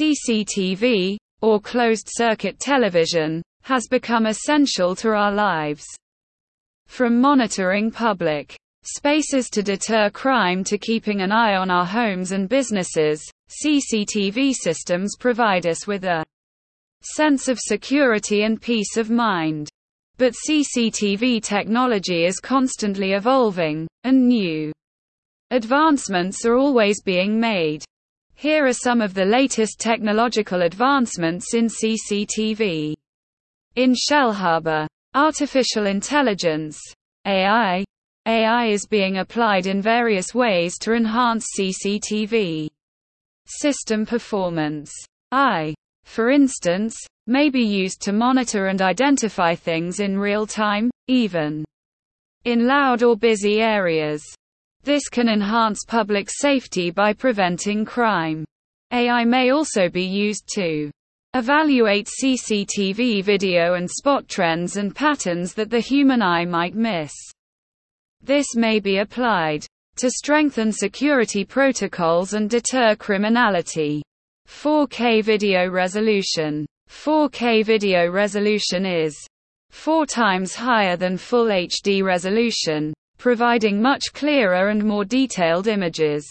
CCTV, or closed-circuit television, has become essential to our lives. From monitoring public spaces to deter crime to keeping an eye on our homes and businesses, CCTV systems provide us with a sense of security and peace of mind. But CCTV technology is constantly evolving, and new advancements are always being made. Here are some of the latest technological advancements in CCTV. In Shellharbour, artificial intelligence, AI, AI is being applied in various ways to enhance CCTV system performance. I, for instance, may be used to monitor and identify things in real time, even in loud or busy areas. This can enhance public safety by preventing crime. AI may also be used to evaluate CCTV video and spot trends and patterns that the human eye might miss. This may be applied to strengthen security protocols and deter criminality. 4K video resolution. 4K video resolution is four times higher than full HD resolution, providing much clearer and more detailed images.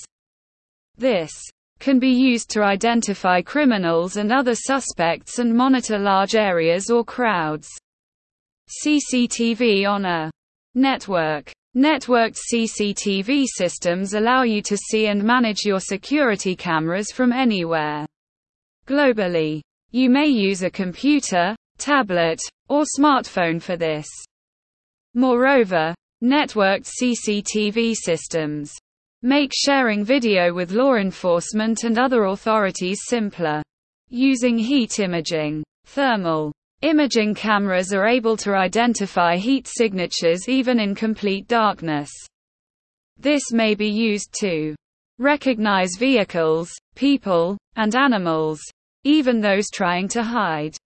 This can be used to identify criminals and other suspects and monitor large areas or crowds. CCTV on a network. Networked CCTV systems allow you to see and manage your security cameras from anywhere. Globally, you may use a computer, tablet, or smartphone for this. Moreover, networked CCTV systems make sharing video with law enforcement and other authorities simpler. Using heat imaging, thermal Imaging cameras are able to identify heat signatures even in complete darkness. This may be used to recognize vehicles, people, and animals, even those trying to hide.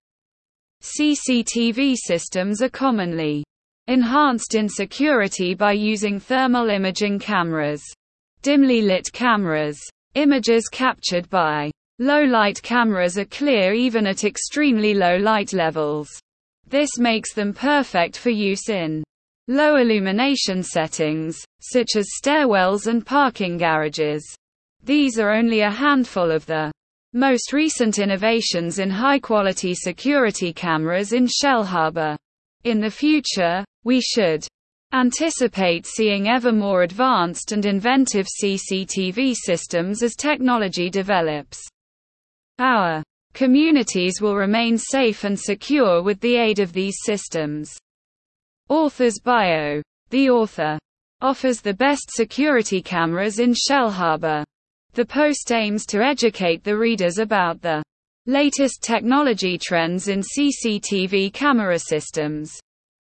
CCTV systems are commonly enhanced in security by using thermal imaging cameras, dimly lit cameras, images captured by Low-light cameras are clear even at extremely low light levels. This makes them perfect for use in low illumination settings, such as stairwells and parking garages. These are only a handful of the most recent innovations in high-quality security cameras in Shellharbour. In the future, we should anticipate seeing ever more advanced and inventive CCTV systems as technology develops. Our communities will remain safe and secure with the aid of these systems. Author's bio. The author offers the best security cameras in Shellharbour. The post aims to educate the readers about the latest technology trends in CCTV camera systems.